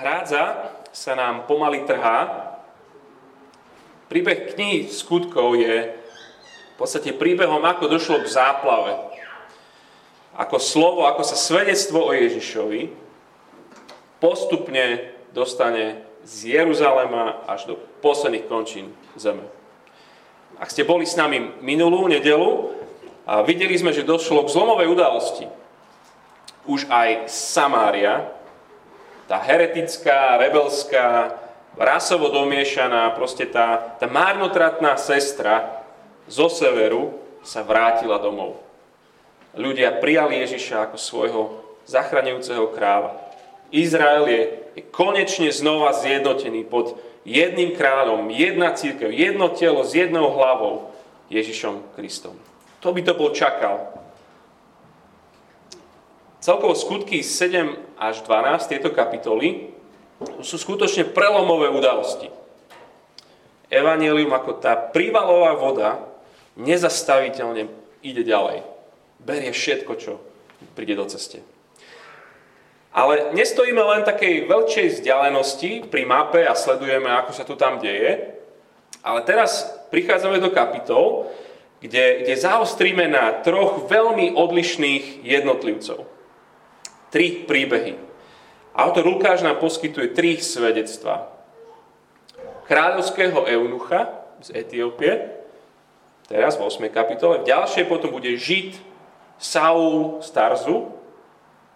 hrádza sa nám pomaly trhá. Príbeh knihy skutkov je v podstate príbehom, ako došlo k záplave. Ako slovo, ako sa svedectvo o Ježišovi postupne dostane z Jeruzalema až do posledných končín zeme. Ak ste boli s nami minulú nedelu, a videli sme, že došlo k zlomovej udalosti. Už aj Samária, tá heretická, rebelská, rasovo domiešaná, proste tá, tá márnotratná sestra zo severu sa vrátila domov. Ľudia prijali Ježiša ako svojho zachraňujúceho kráľa. Izrael je, je konečne znova zjednotený pod jedným kráľom, jedna církev, jedno telo s jednou hlavou, Ježišom Kristom. To by to bol čakal. Celkovo skutky 7 až 12, tieto kapitoly, sú skutočne prelomové udalosti. Evangelium ako tá prívalová voda nezastaviteľne ide ďalej. Berie všetko, čo príde do ceste. Ale nestojíme len takej veľkej vzdialenosti pri mape a sledujeme, ako sa tu tam deje. Ale teraz prichádzame do kapitol, kde, kde zaostríme na troch veľmi odlišných jednotlivcov. Tri príbehy. Autor Lukáš nám poskytuje tri svedectvá. Kráľovského eunucha z Etiópie, teraz v 8. kapitole. V ďalšej potom bude Žid Saul z Tarzu.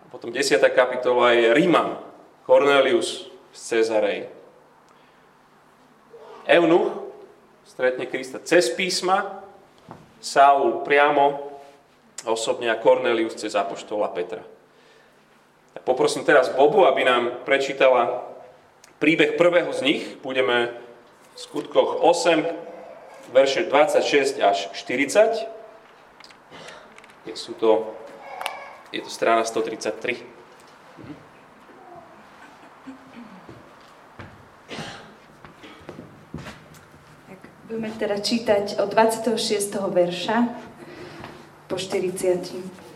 A potom 10. kapitola je Riman, Cornelius z Cezarej. Eunuch stretne Krista cez písma, Saul priamo, osobne a Cornelius cez apoštola Petra. Tak poprosím teraz Bobu, aby nám prečítala príbeh prvého z nich. Budeme v skutkoch 8, verše 26 až 40. Je, sú to, je to strana 133. Budeme teda čítať od 26. verša po 40.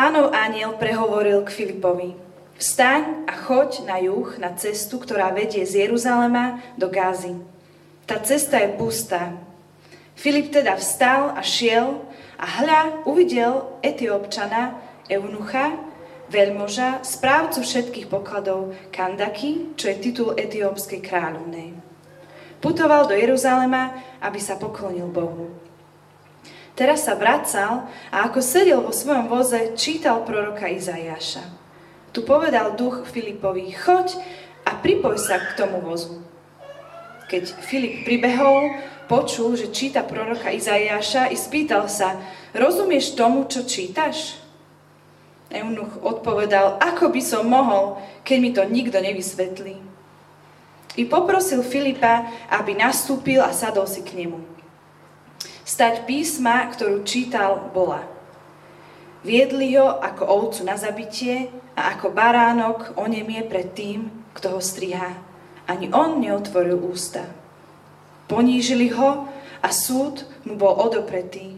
Pánov aniel prehovoril k Filipovi. Vstaň a choď na juh, na cestu, ktorá vedie z Jeruzalema do Gázy. Tá cesta je pustá. Filip teda vstal a šiel a hľa uvidel Etiópčana, Eunucha, veľmoža, správcu všetkých pokladov Kandaky, čo je titul etiópskej kráľovnej. Putoval do Jeruzalema, aby sa poklonil Bohu. Teraz sa vracal a ako sedel vo svojom voze, čítal proroka Izajaša. Tu povedal duch Filipovi, choď a pripoj sa k tomu vozu. Keď Filip pribehol, počul, že číta proroka Izajaša i spýtal sa, rozumieš tomu, čo čítaš? Eunuch odpovedal, ako by som mohol, keď mi to nikto nevysvetlí. I poprosil Filipa, aby nastúpil a sadol si k nemu. Stať písma, ktorú čítal, bola. Viedli ho ako ovcu na zabitie a ako baránok onemie pred tým, kto ho striha. Ani on neotvoril ústa. Ponížili ho a súd mu bol odopretý.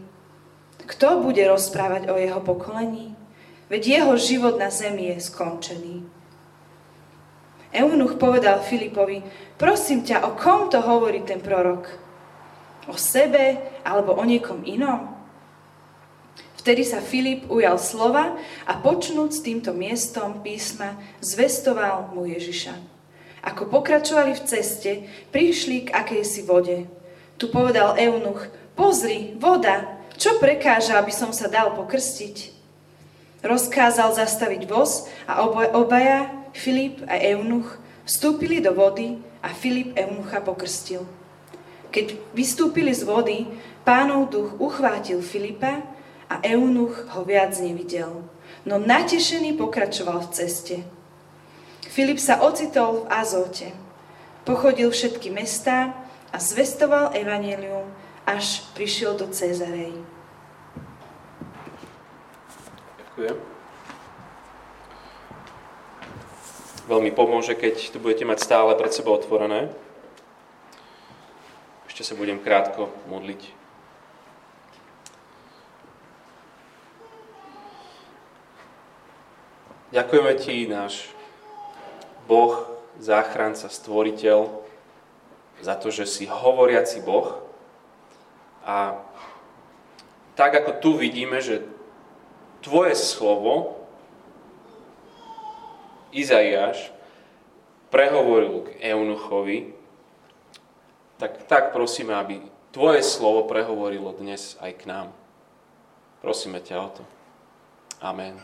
Kto bude rozprávať o jeho pokolení? veď jeho život na zemi je skončený. Eunuch povedal Filipovi, prosím ťa, o kom to hovorí ten prorok? O sebe alebo o niekom inom? Vtedy sa Filip ujal slova a počnúť s týmto miestom písma zvestoval mu Ježiša. Ako pokračovali v ceste, prišli k akejsi vode. Tu povedal Eunuch, pozri, voda, čo prekáža, aby som sa dal pokrstiť? rozkázal zastaviť voz a obaja, Filip a Eunuch, vstúpili do vody a Filip Eunucha pokrstil. Keď vystúpili z vody, pánov duch uchvátil Filipa a Eunuch ho viac nevidel. No natešený pokračoval v ceste. Filip sa ocitol v Azote. Pochodil všetky mestá a zvestoval evanelium, až prišiel do Cezarej. Ďakujem. Veľmi pomôže, keď tu budete mať stále pred sebou otvorené. Ešte sa budem krátko modliť. Ďakujeme Ti, náš Boh, záchranca, stvoriteľ, za to, že si hovoriaci Boh. A tak ako tu vidíme, že Tvoje slovo, Izaiáš, prehovoril k Eunuchovi, tak, tak prosíme, aby Tvoje slovo prehovorilo dnes aj k nám. Prosíme ťa o to. Amen.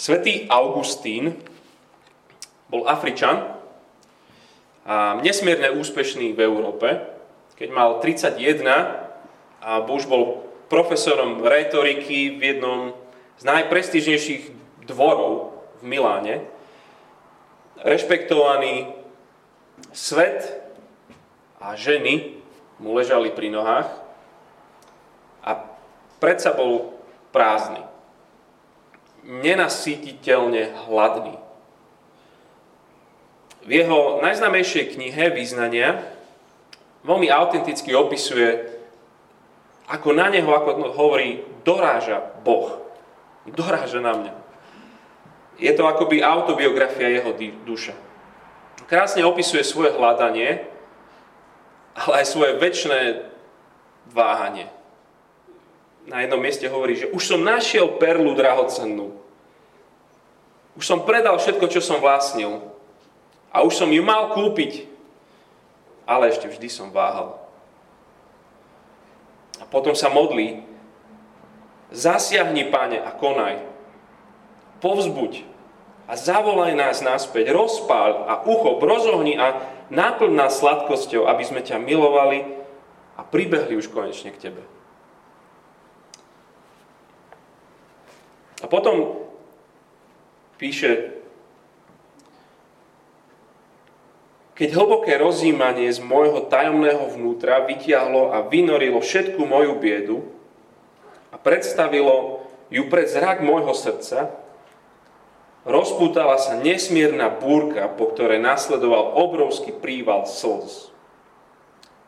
Svetý Augustín bol Afričan a nesmierne úspešný v Európe. Keď mal 31 a už bol profesorom retoriky v jednom z najprestižnejších dvorov v Miláne, rešpektovaný svet a ženy mu ležali pri nohách a predsa bol prázdny nenasítiteľne hladný. V jeho najznamejšej knihe Význania veľmi autenticky opisuje, ako na neho, ako hovorí, doráža Boh. Doráža na mňa. Je to akoby autobiografia jeho duše. Krásne opisuje svoje hľadanie, ale aj svoje väčšie váhanie na jednom mieste hovorí, že už som našiel perlu drahocennú. Už som predal všetko, čo som vlastnil. A už som ju mal kúpiť. Ale ešte vždy som váhal. A potom sa modlí. Zasiahni, páne, a konaj. Povzbuď a zavolaj nás naspäť. Rozpál a ucho, rozohni a náplň nás sladkosťou, aby sme ťa milovali a pribehli už konečne k tebe. A potom píše, keď hlboké rozjímanie z môjho tajomného vnútra vytiahlo a vynorilo všetku moju biedu a predstavilo ju pred zrak môjho srdca, rozpútala sa nesmierna búrka, po ktoré nasledoval obrovský príval slz.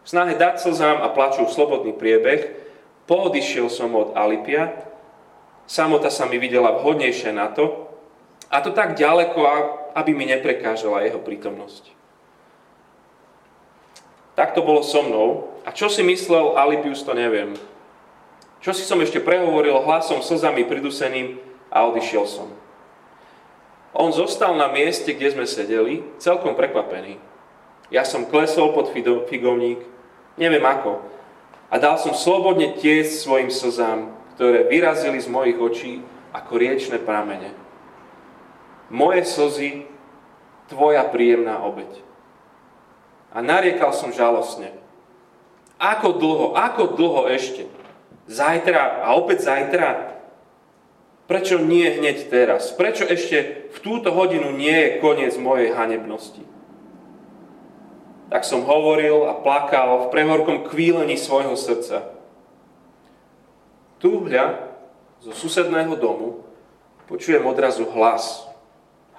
V snahe dať slzám a plaču slobodný priebeh, poodišiel som od Alipia Samota sa mi videla vhodnejšia na to, a to tak ďaleko, aby mi neprekážala jeho prítomnosť. Tak to bolo so mnou. A čo si myslel Alipius, to neviem. Čo si som ešte prehovoril hlasom slzami priduseným a odišiel som. On zostal na mieste, kde sme sedeli, celkom prekvapený. Ja som klesol pod figovník, neviem ako, a dal som slobodne tiesť svojim slzám, ktoré vyrazili z mojich očí ako riečne pramene. Moje slzy, tvoja príjemná obeď. A nariekal som žalostne. Ako dlho, ako dlho ešte? Zajtra a opäť zajtra? Prečo nie hneď teraz? Prečo ešte v túto hodinu nie je koniec mojej hanebnosti? Tak som hovoril a plakal v prehorkom kvílení svojho srdca. Tu hľa, zo susedného domu, počujem odrazu hlas.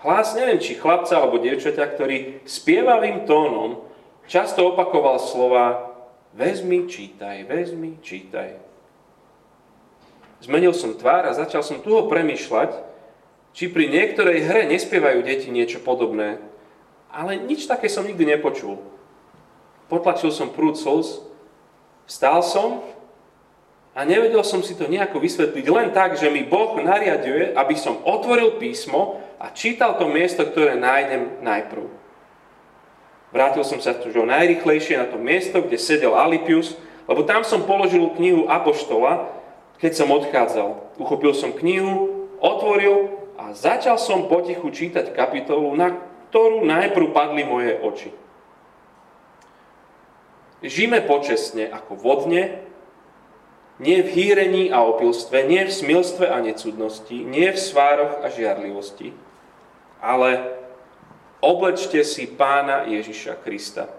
Hlas, neviem, či chlapca alebo dievčaťa, ktorý spievavým tónom často opakoval slova vezmi, čítaj, vezmi, čítaj. Zmenil som tvár a začal som tuho premyšľať, či pri niektorej hre nespievajú deti niečo podobné, ale nič také som nikdy nepočul. Potlačil som prúd slz, vstal som a nevedel som si to nejako vysvetliť len tak, že mi Boh nariaduje, aby som otvoril písmo a čítal to miesto, ktoré nájdem najprv. Vrátil som sa tu najrychlejšie na to miesto, kde sedel Alipius, lebo tam som položil knihu Apoštola, keď som odchádzal. Uchopil som knihu, otvoril a začal som potichu čítať kapitolu, na ktorú najprv padli moje oči. Žime počesne ako vodne, nie v hýrení a opilstve, nie v smilstve a necudnosti, nie v svároch a žiarlivosti, ale oblečte si pána Ježiša Krista.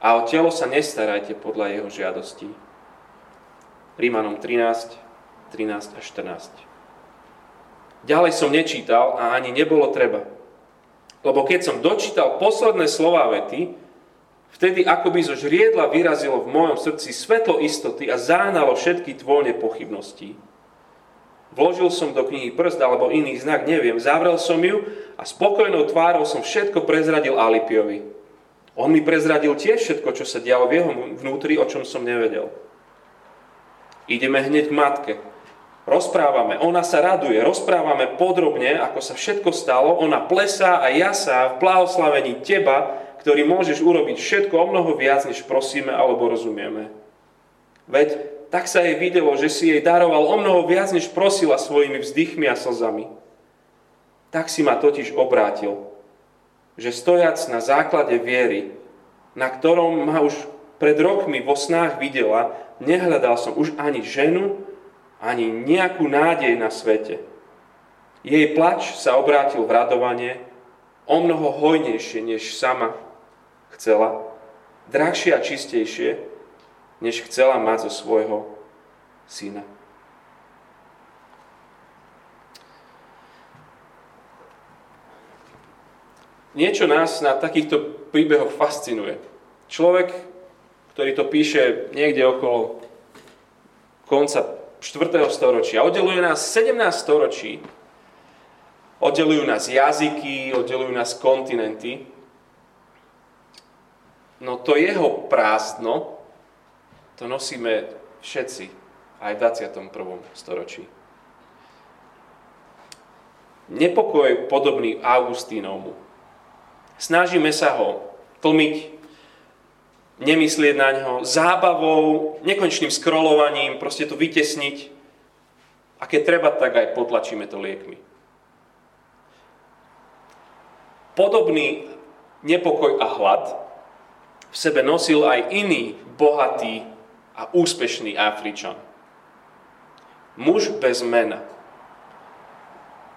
A o telo sa nestarajte podľa jeho žiadostí. Rímanom 13, 13 a 14. Ďalej som nečítal a ani nebolo treba. Lebo keď som dočítal posledné slova vety, Vtedy akoby zo žriedla vyrazilo v mojom srdci svetlo istoty a zahnalo všetky tvojne pochybnosti. Vložil som do knihy prst alebo iný znak, neviem. Zavrel som ju a spokojnou tvárou som všetko prezradil Alipiovi. On mi prezradil tiež všetko, čo sa dialo v jeho vnútri, o čom som nevedel. Ideme hneď k matke. Rozprávame, ona sa raduje, rozprávame podrobne, ako sa všetko stalo, ona plesá a jasá v blahoslavení teba, ktorý môžeš urobiť všetko o mnoho viac, než prosíme alebo rozumieme. Veď tak sa jej videlo, že si jej daroval o mnoho viac, než prosila svojimi vzdychmi a slzami. Tak si ma totiž obrátil, že stojac na základe viery, na ktorom ma už pred rokmi vo snách videla, nehľadal som už ani ženu, ani nejakú nádej na svete. Jej plač sa obrátil v radovanie o mnoho hojnejšie, než sama chcela, drahšie a čistejšie, než chcela mať zo svojho syna. Niečo nás na takýchto príbehoch fascinuje. Človek, ktorý to píše niekde okolo konca 4. storočia. Oddeluje nás 17 storočí. Oddelujú nás jazyky, oddelujú nás kontinenty. No to jeho prázdno, to nosíme všetci aj v 21. storočí. Nepokoj podobný Augustínovmu. Snažíme sa ho tlmiť, nemyslieť na ňo, zábavou, nekonečným scrollovaním, proste to vytesniť. A keď treba, tak aj potlačíme to liekmi. Podobný nepokoj a hlad v sebe nosil aj iný bohatý a úspešný Afričan. Muž bez mena.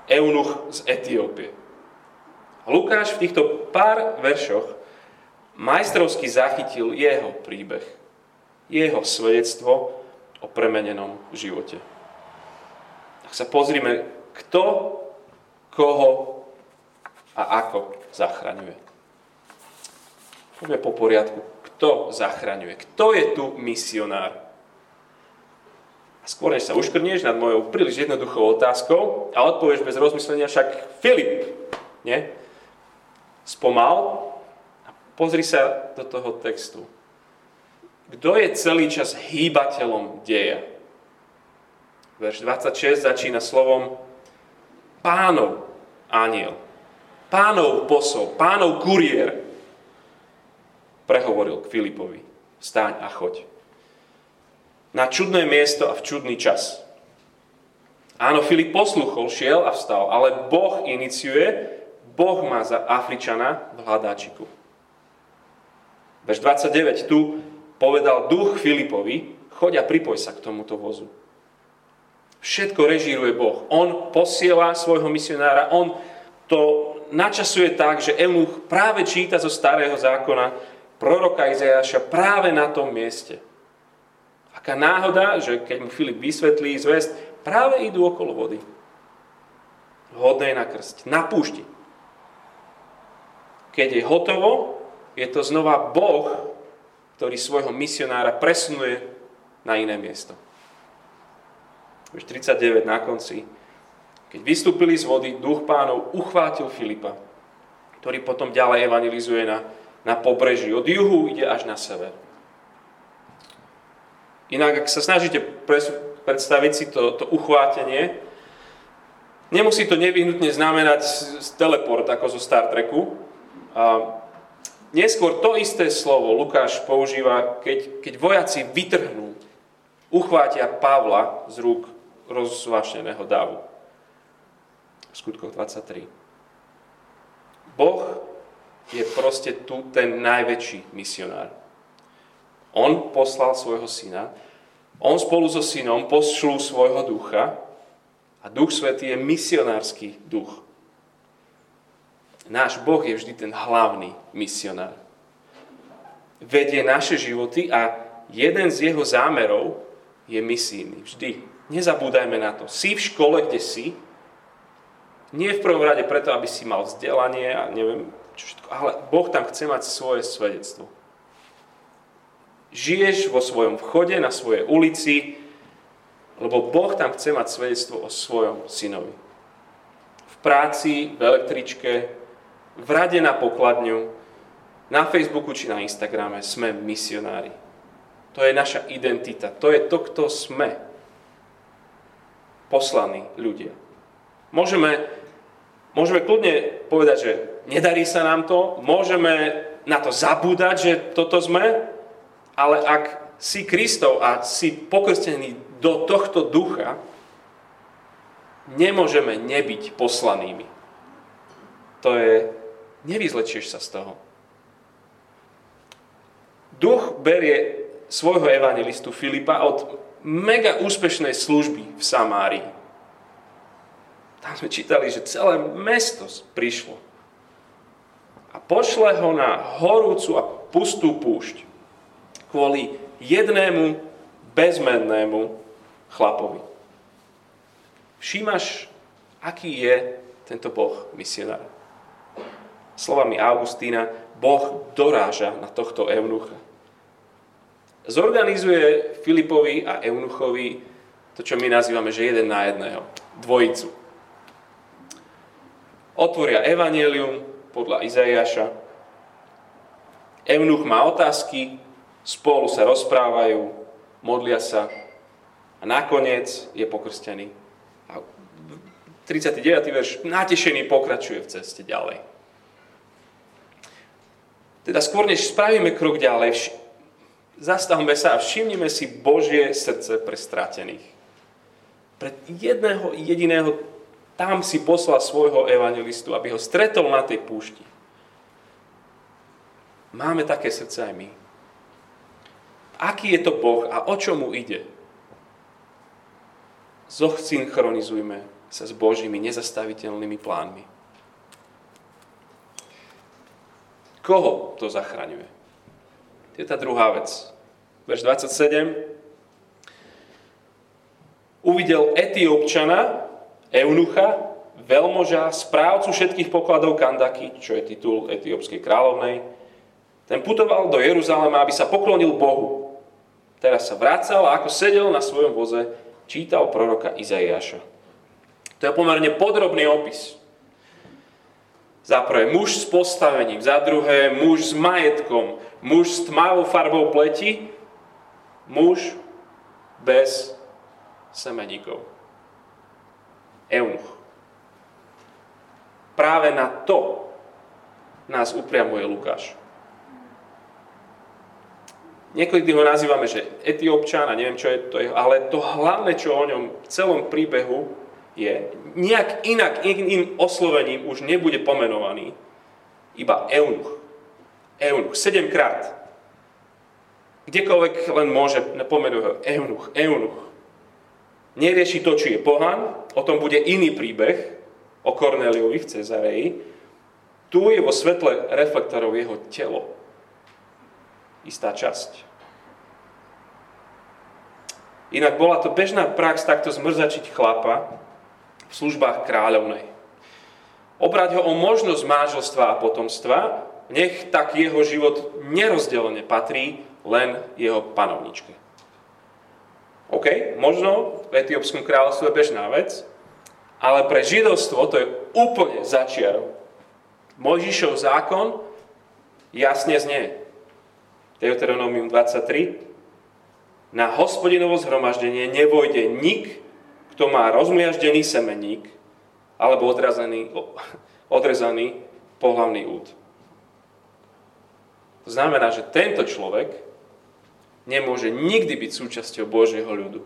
Eunuch z Etiópie. Lukáš v týchto pár veršoch majstrovsky zachytil jeho príbeh, jeho svedectvo o premenenom živote. Tak sa pozrime, kto koho a ako zachraňuje. Poďme po poriadku. Kto zachraňuje? Kto je tu misionár? A skôr než sa uškrnieš nad mojou príliš jednoduchou otázkou a odpovieš bez rozmyslenia, však Filip, nie? Spomal, Pozri sa do toho textu. Kto je celý čas hýbateľom deja? Verš 26 začína slovom pánov aniel, pánov posol, pánov kuriér. Prehovoril k Filipovi, stáň a choď. Na čudné miesto a v čudný čas. Áno, Filip posluchol, šiel a vstal, ale Boh iniciuje, Boh má za Afričana v hľadáčiku. Verš 29 tu povedal duch Filipovi, choď a pripoj sa k tomuto vozu. Všetko režíruje Boh. On posiela svojho misionára, on to načasuje tak, že Eunuch práve číta zo starého zákona proroka Izajaša práve na tom mieste. Aká náhoda, že keď mu Filip vysvetlí zväzť, práve idú okolo vody. Hodné na krst, na púšti. Keď je hotovo, je to znova Boh, ktorý svojho misionára presunuje na iné miesto. Už 39 na konci. Keď vystúpili z vody, duch pánov uchvátil Filipa, ktorý potom ďalej evangelizuje na, na pobreží. Od juhu ide až na sever. Inak, ak sa snažíte predstaviť si to, to uchvátenie, nemusí to nevyhnutne znamenať teleport ako zo Star Treku. Neskôr to isté slovo Lukáš používa, keď, keď vojaci vytrhnú, uchvátia Pavla z rúk rozvášneného davu. V skutkoch 23. Boh je proste tu ten najväčší misionár. On poslal svojho syna, on spolu so synom pošlú svojho ducha a duch svetý je misionársky duch. Náš Boh je vždy ten hlavný misionár. Vedie naše životy a jeden z jeho zámerov je misijný. Vždy. Nezabúdajme na to. Si v škole, kde si, nie v prvom rade preto, aby si mal vzdelanie a neviem čo všetko, ale Boh tam chce mať svoje svedectvo. Žiješ vo svojom vchode, na svojej ulici, Lebo Boh tam chce mať svedectvo o svojom synovi. V práci, v električke, v rade na pokladňu, na Facebooku či na Instagrame sme misionári. To je naša identita. To je to, kto sme. Poslaní ľudia. Môžeme, môžeme kľudne povedať, že nedarí sa nám to, môžeme na to zabúdať, že toto sme, ale ak si Kristov a si pokrstený do tohto ducha, nemôžeme nebyť poslanými. To je, nevyzlečieš sa z toho. Duch berie svojho evangelistu Filipa od mega úspešnej služby v Samárii. Tam sme čítali, že celé mesto prišlo a pošle ho na horúcu a pustú púšť kvôli jednému bezmennému chlapovi. Všímaš, aký je tento Boh misionár. Slovami Augustína, Boh doráža na tohto eunucha. Zorganizuje Filipovi a eunuchovi to, čo my nazývame, že jeden na jedného. Dvojicu. Otvoria evanelium, podľa Izaiáša. Eunuch má otázky, spolu sa rozprávajú, modlia sa a nakoniec je pokrstený. A 39. verš natešený pokračuje v ceste ďalej. Teda skôr než spravíme krok ďalej, zastavme sa a všimnime si Božie srdce pre stratených. Pre jedného jediného tam si poslal svojho evangelistu, aby ho stretol na tej púšti. Máme také srdce aj my. Aký je to Boh a o čo mu ide? Zochsynchronizujme sa s Božími nezastaviteľnými plánmi. Koho to zachraňuje? To je tá druhá vec. Verš 27. Uvidel Etiópčana, eunucha, veľmoža, správcu všetkých pokladov Kandaky, čo je titul etiópskej kráľovnej. Ten putoval do Jeruzalema, aby sa poklonil Bohu. Teraz sa vracal a ako sedel na svojom voze, čítal proroka Izaiáša. To je pomerne podrobný opis. Za prvé muž s postavením, za druhé muž s majetkom, muž s tmavou farbou pleti, muž bez semeníkov eunuch. Práve na to nás upriamuje Lukáš. Niekedy ho nazývame, že etiópčan a neviem, čo je to, ale to hlavné, čo o ňom v celom príbehu je, nejak inak, iným oslovením už nebude pomenovaný, iba eunuch. Eunuch, sedemkrát. Kdekoľvek len môže pomenovať ho eunuch, eunuch nerieši to, či je pohan, o tom bude iný príbeh o Korneliovi v Cezareji. Tu je vo svetle reflektorov jeho telo. Istá časť. Inak bola to bežná prax takto zmrzačiť chlapa v službách kráľovnej. Obrať ho o možnosť manželstva a potomstva, nech tak jeho život nerozdelene patrí len jeho panovničke. OK, možno v etiópskom kráľovstve bežná vec, ale pre židovstvo to je úplne začiarov. Mojžišov zákon jasne znie. Deuteronomium 23. Na hospodinovo zhromaždenie nevojde nik, kto má rozmiaždený semeník alebo odrezaný, odrezaný pohlavný úd. To znamená, že tento človek nemôže nikdy byť súčasťou Božieho ľudu.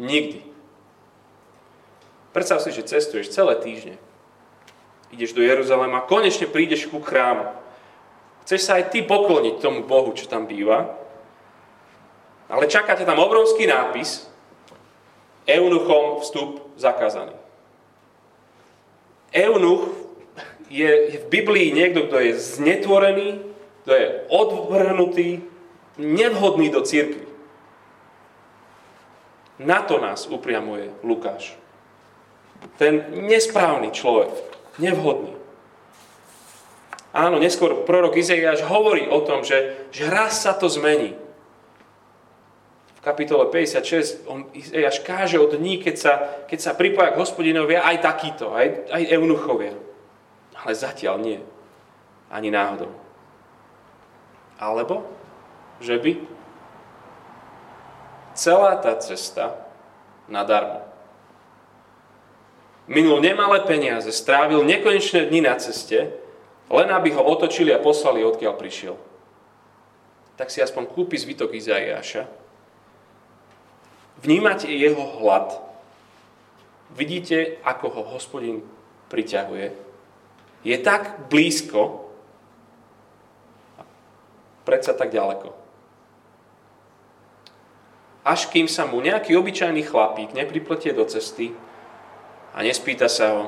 Nikdy. Predstav si, že cestuješ celé týždne. Ideš do Jeruzalema, konečne prídeš ku chrámu. Chceš sa aj ty pokloniť tomu Bohu, čo tam býva, ale čaká ťa tam obrovský nápis Eunuchom vstup zakázaný. Eunuch je v Biblii niekto, kto je znetvorený, kto je odvrhnutý, nevhodný do církvy. Na to nás upriamuje Lukáš. Ten nesprávny človek, nevhodný. Áno, neskôr prorok Izaiáš hovorí o tom, že, že raz sa to zmení. Kapitole 56 on až káže o dní, keď sa, keď sa pripája k hospodinovia aj takýto, aj, aj eunuchovia. Ale zatiaľ nie. Ani náhodou. Alebo, že by celá tá cesta nadarmo. Minul nemalé peniaze, strávil nekonečné dni na ceste, len aby ho otočili a poslali, odkiaľ prišiel. Tak si aspoň kúpi zbytok Izaiáša. Vnímate jeho hlad. Vidíte, ako ho hospodin priťahuje. Je tak blízko, predsa tak ďaleko. Až kým sa mu nejaký obyčajný chlapík nepripletie do cesty a nespýta sa ho,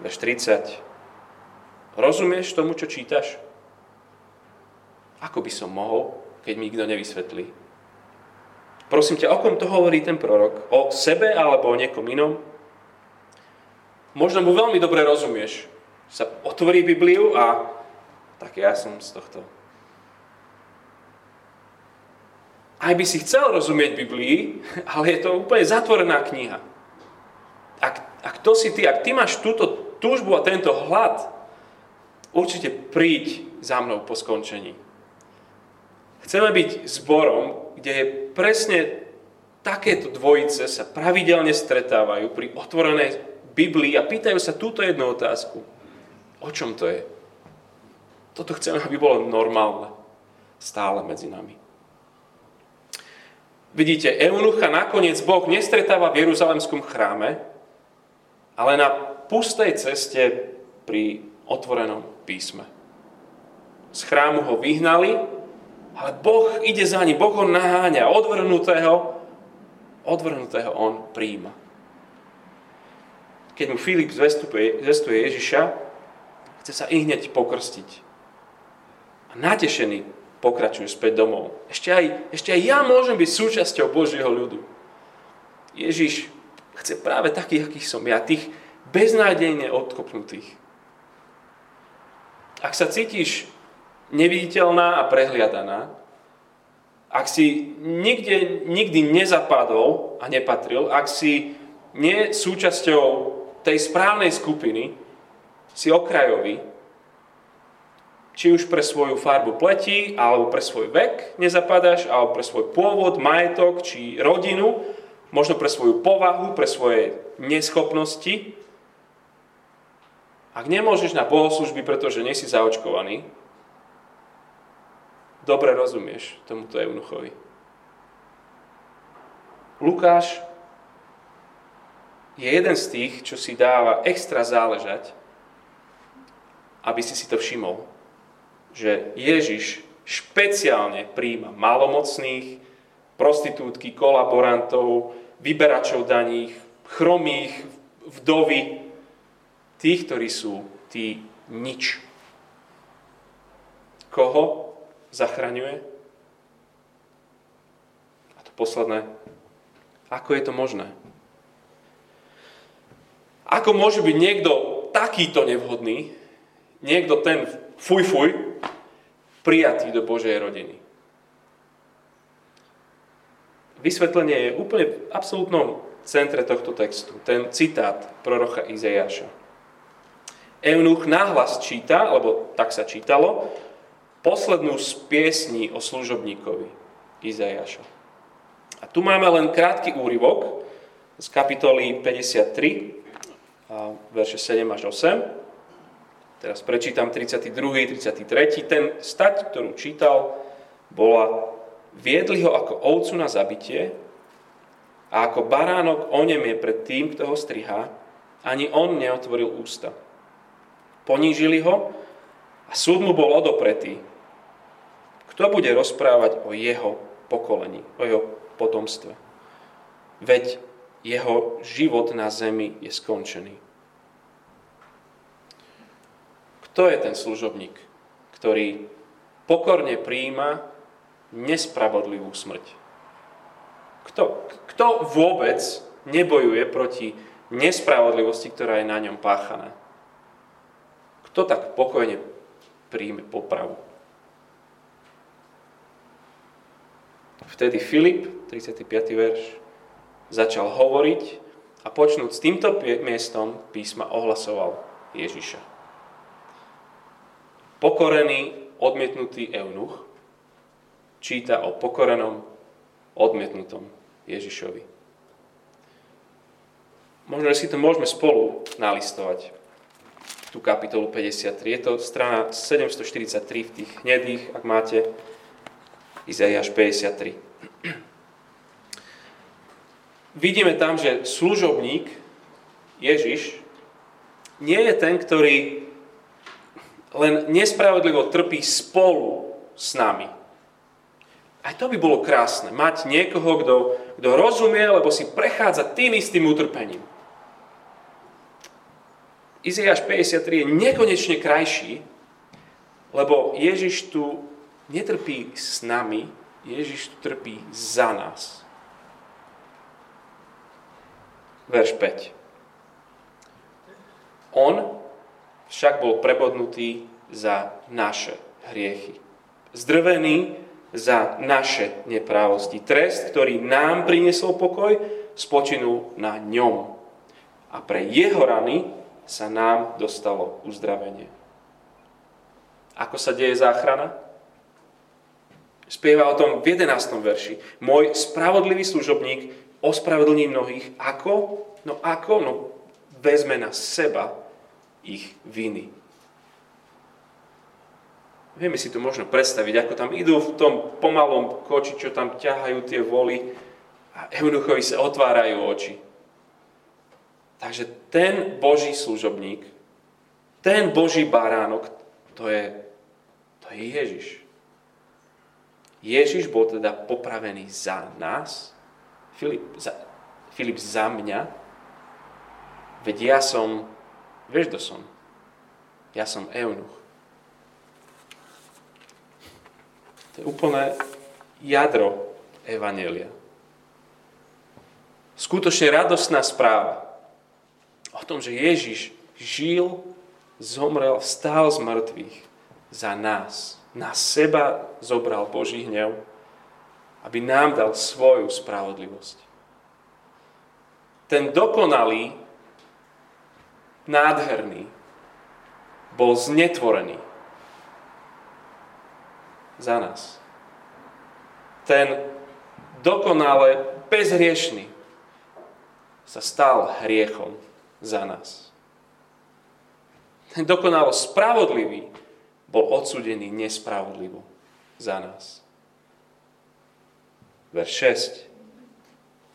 veš 30, rozumieš tomu, čo čítaš? Ako by som mohol, keď mi nikto nevysvetlí? Prosím ťa, o kom to hovorí ten prorok? O sebe alebo o niekom inom? Možno mu veľmi dobre rozumieš. Sa otvorí Bibliu a tak ja som z tohto aj by si chcel rozumieť Biblii, ale je to úplne zatvorená kniha. Ak, ak to si ty, ak ty máš túto túžbu a tento hlad, určite príď za mnou po skončení. Chceme byť zborom, kde je presne takéto dvojice sa pravidelne stretávajú pri otvorenej Biblii a pýtajú sa túto jednu otázku. O čom to je? Toto chceme, aby bolo normálne. Stále medzi nami. Vidíte, Eunucha nakoniec Boh nestretáva v Jeruzalemskom chráme, ale na pustej ceste pri otvorenom písme. Z chrámu ho vyhnali, ale Boh ide za ním, Boh ho naháňa, odvrnutého, odvrnutého on príjima. Keď mu Filip zvestuje Ježiša, chce sa i hneď pokrstiť. A natešený pokračuje späť domov. Ešte aj, ešte aj ja môžem byť súčasťou Božieho ľudu. Ježiš chce práve takých, akých som ja, tých beznádejne odkopnutých. Ak sa cítiš neviditeľná a prehliadaná, ak si nikde, nikdy nezapadol a nepatril, ak si nie súčasťou tej správnej skupiny, si okrajový, či už pre svoju farbu pleti, alebo pre svoj vek nezapadáš, alebo pre svoj pôvod, majetok, či rodinu, možno pre svoju povahu, pre svoje neschopnosti. Ak nemôžeš na bohoslužby, pretože nie si zaočkovaný, dobre rozumieš tomuto eunuchovi. Lukáš je jeden z tých, čo si dáva extra záležať, aby si si to všimol že Ježiš špeciálne príjma malomocných, prostitútky, kolaborantov, vyberačov daních, chromých, vdovy, tých, ktorí sú tí nič. Koho zachraňuje? A to posledné. Ako je to možné? Ako môže byť niekto takýto nevhodný, niekto ten fuj fuj, prijatý do Božej rodiny. Vysvetlenie je úplne v absolútnom centre tohto textu. Ten citát prorocha Izajaša. Eunuch náhlas číta, alebo tak sa čítalo, poslednú z piesní o služobníkovi Izajaša. A tu máme len krátky úryvok z kapitoly 53, verše 7 až 8. Teraz prečítam 32. 33. Ten stať, ktorú čítal, bola Viedli ho ako ovcu na zabitie a ako baránok onem je pred tým, kto ho strihá, ani on neotvoril ústa. Ponížili ho a súd mu bol odopretý. Kto bude rozprávať o jeho pokolení, o jeho potomstve? Veď jeho život na zemi je skončený. Kto je ten služobník, ktorý pokorne prijíma nespravodlivú smrť? Kto, kto vôbec nebojuje proti nespravodlivosti, ktorá je na ňom páchaná? Kto tak pokojne príjme popravu? Vtedy Filip, 35. verš, začal hovoriť a počnúť s týmto miestom písma ohlasoval Ježiša. Pokorený, odmietnutý eunuch číta o pokorenom, odmietnutom Ježišovi. Možno, si to môžeme spolu nalistovať tú kapitolu 53. Je to strana 743 v tých hnedých, ak máte, Izaiáš 53. Vidíme tam, že služobník Ježiš nie je ten, ktorý len nespravodlivo trpí spolu s nami. Aj to by bolo krásne, mať niekoho, kto, kto rozumie, lebo si prechádza tým istým utrpením. Izaiáš 53 je nekonečne krajší, lebo Ježiš tu netrpí s nami, Ježiš tu trpí za nás. Verš 5. On však bol prebodnutý za naše hriechy. Zdrvený za naše neprávosti. Trest, ktorý nám priniesol pokoj, spočinul na ňom. A pre jeho rany sa nám dostalo uzdravenie. Ako sa deje záchrana? Spieva o tom v 11. verši. Môj spravodlivý služobník ospravedlní mnohých. Ako? No ako? No vezme na seba ich viny. Vieme si to možno predstaviť, ako tam idú v tom pomalom koči, čo tam ťahajú tie voly a eunuchovi sa otvárajú oči. Takže ten Boží služobník, ten Boží baránok, to je, to je Ježiš. Ježiš bol teda popravený za nás, Filip za, Filip za mňa, veď ja som, vieš, kto som? Ja som eunuch. To je úplné jadro Evanelia. Skutočne radostná správa o tom, že Ježiš žil, zomrel, stál z mŕtvych za nás. Na seba zobral Boží hnev, aby nám dal svoju spravodlivosť. Ten dokonalý, nádherný, bol znetvorený za nás. Ten dokonale bezhriešný sa stal hriechom za nás. Ten dokonalo spravodlivý bol odsudený nespravodlivo za nás. Verš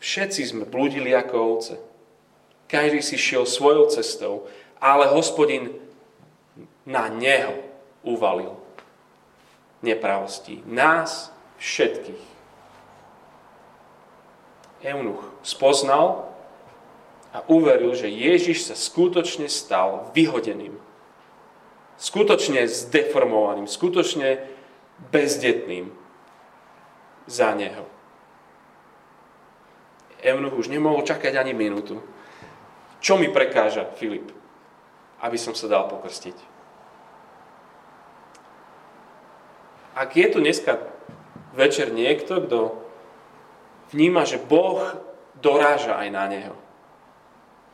6. Všetci sme blúdili ako ovce. Každý si šiel svojou cestou, ale hospodin na neho uvalil nepravosti. Nás všetkých. Eunuch spoznal, a uveril, že Ježiš sa skutočne stal vyhodeným. Skutočne zdeformovaným, skutočne bezdetným za neho. Eunuch už nemohol čakať ani minútu. Čo mi prekáža, Filip, aby som sa dal pokrstiť? Ak je tu dneska večer niekto, kto vníma, že Boh doráža aj na neho,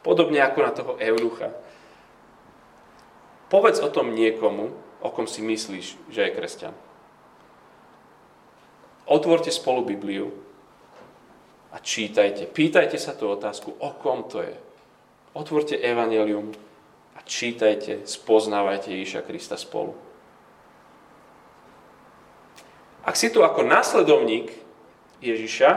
Podobne ako na toho eunucha. Povedz o tom niekomu, o kom si myslíš, že je kresťan. Otvorte spolu Bibliu a čítajte. Pýtajte sa tú otázku, o kom to je. Otvorte Evangelium a čítajte, spoznávajte Ježiša Krista spolu. Ak si tu ako následovník Ježiša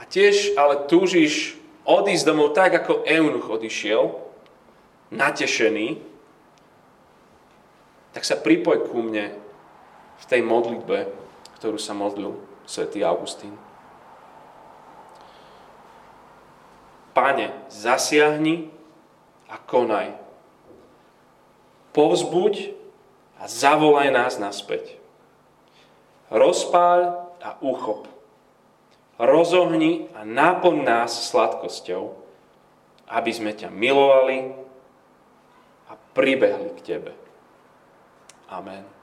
a tiež ale túžiš odísť domov tak, ako Eunuch odišiel, natešený, tak sa pripoj ku mne v tej modlitbe, ktorú sa modlil svätý Augustín. Pane, zasiahni a konaj. Povzbuď a zavolaj nás naspäť. Rozpáľ a uchop rozohni a náplň nás sladkosťou, aby sme ťa milovali a pribehli k Tebe. Amen.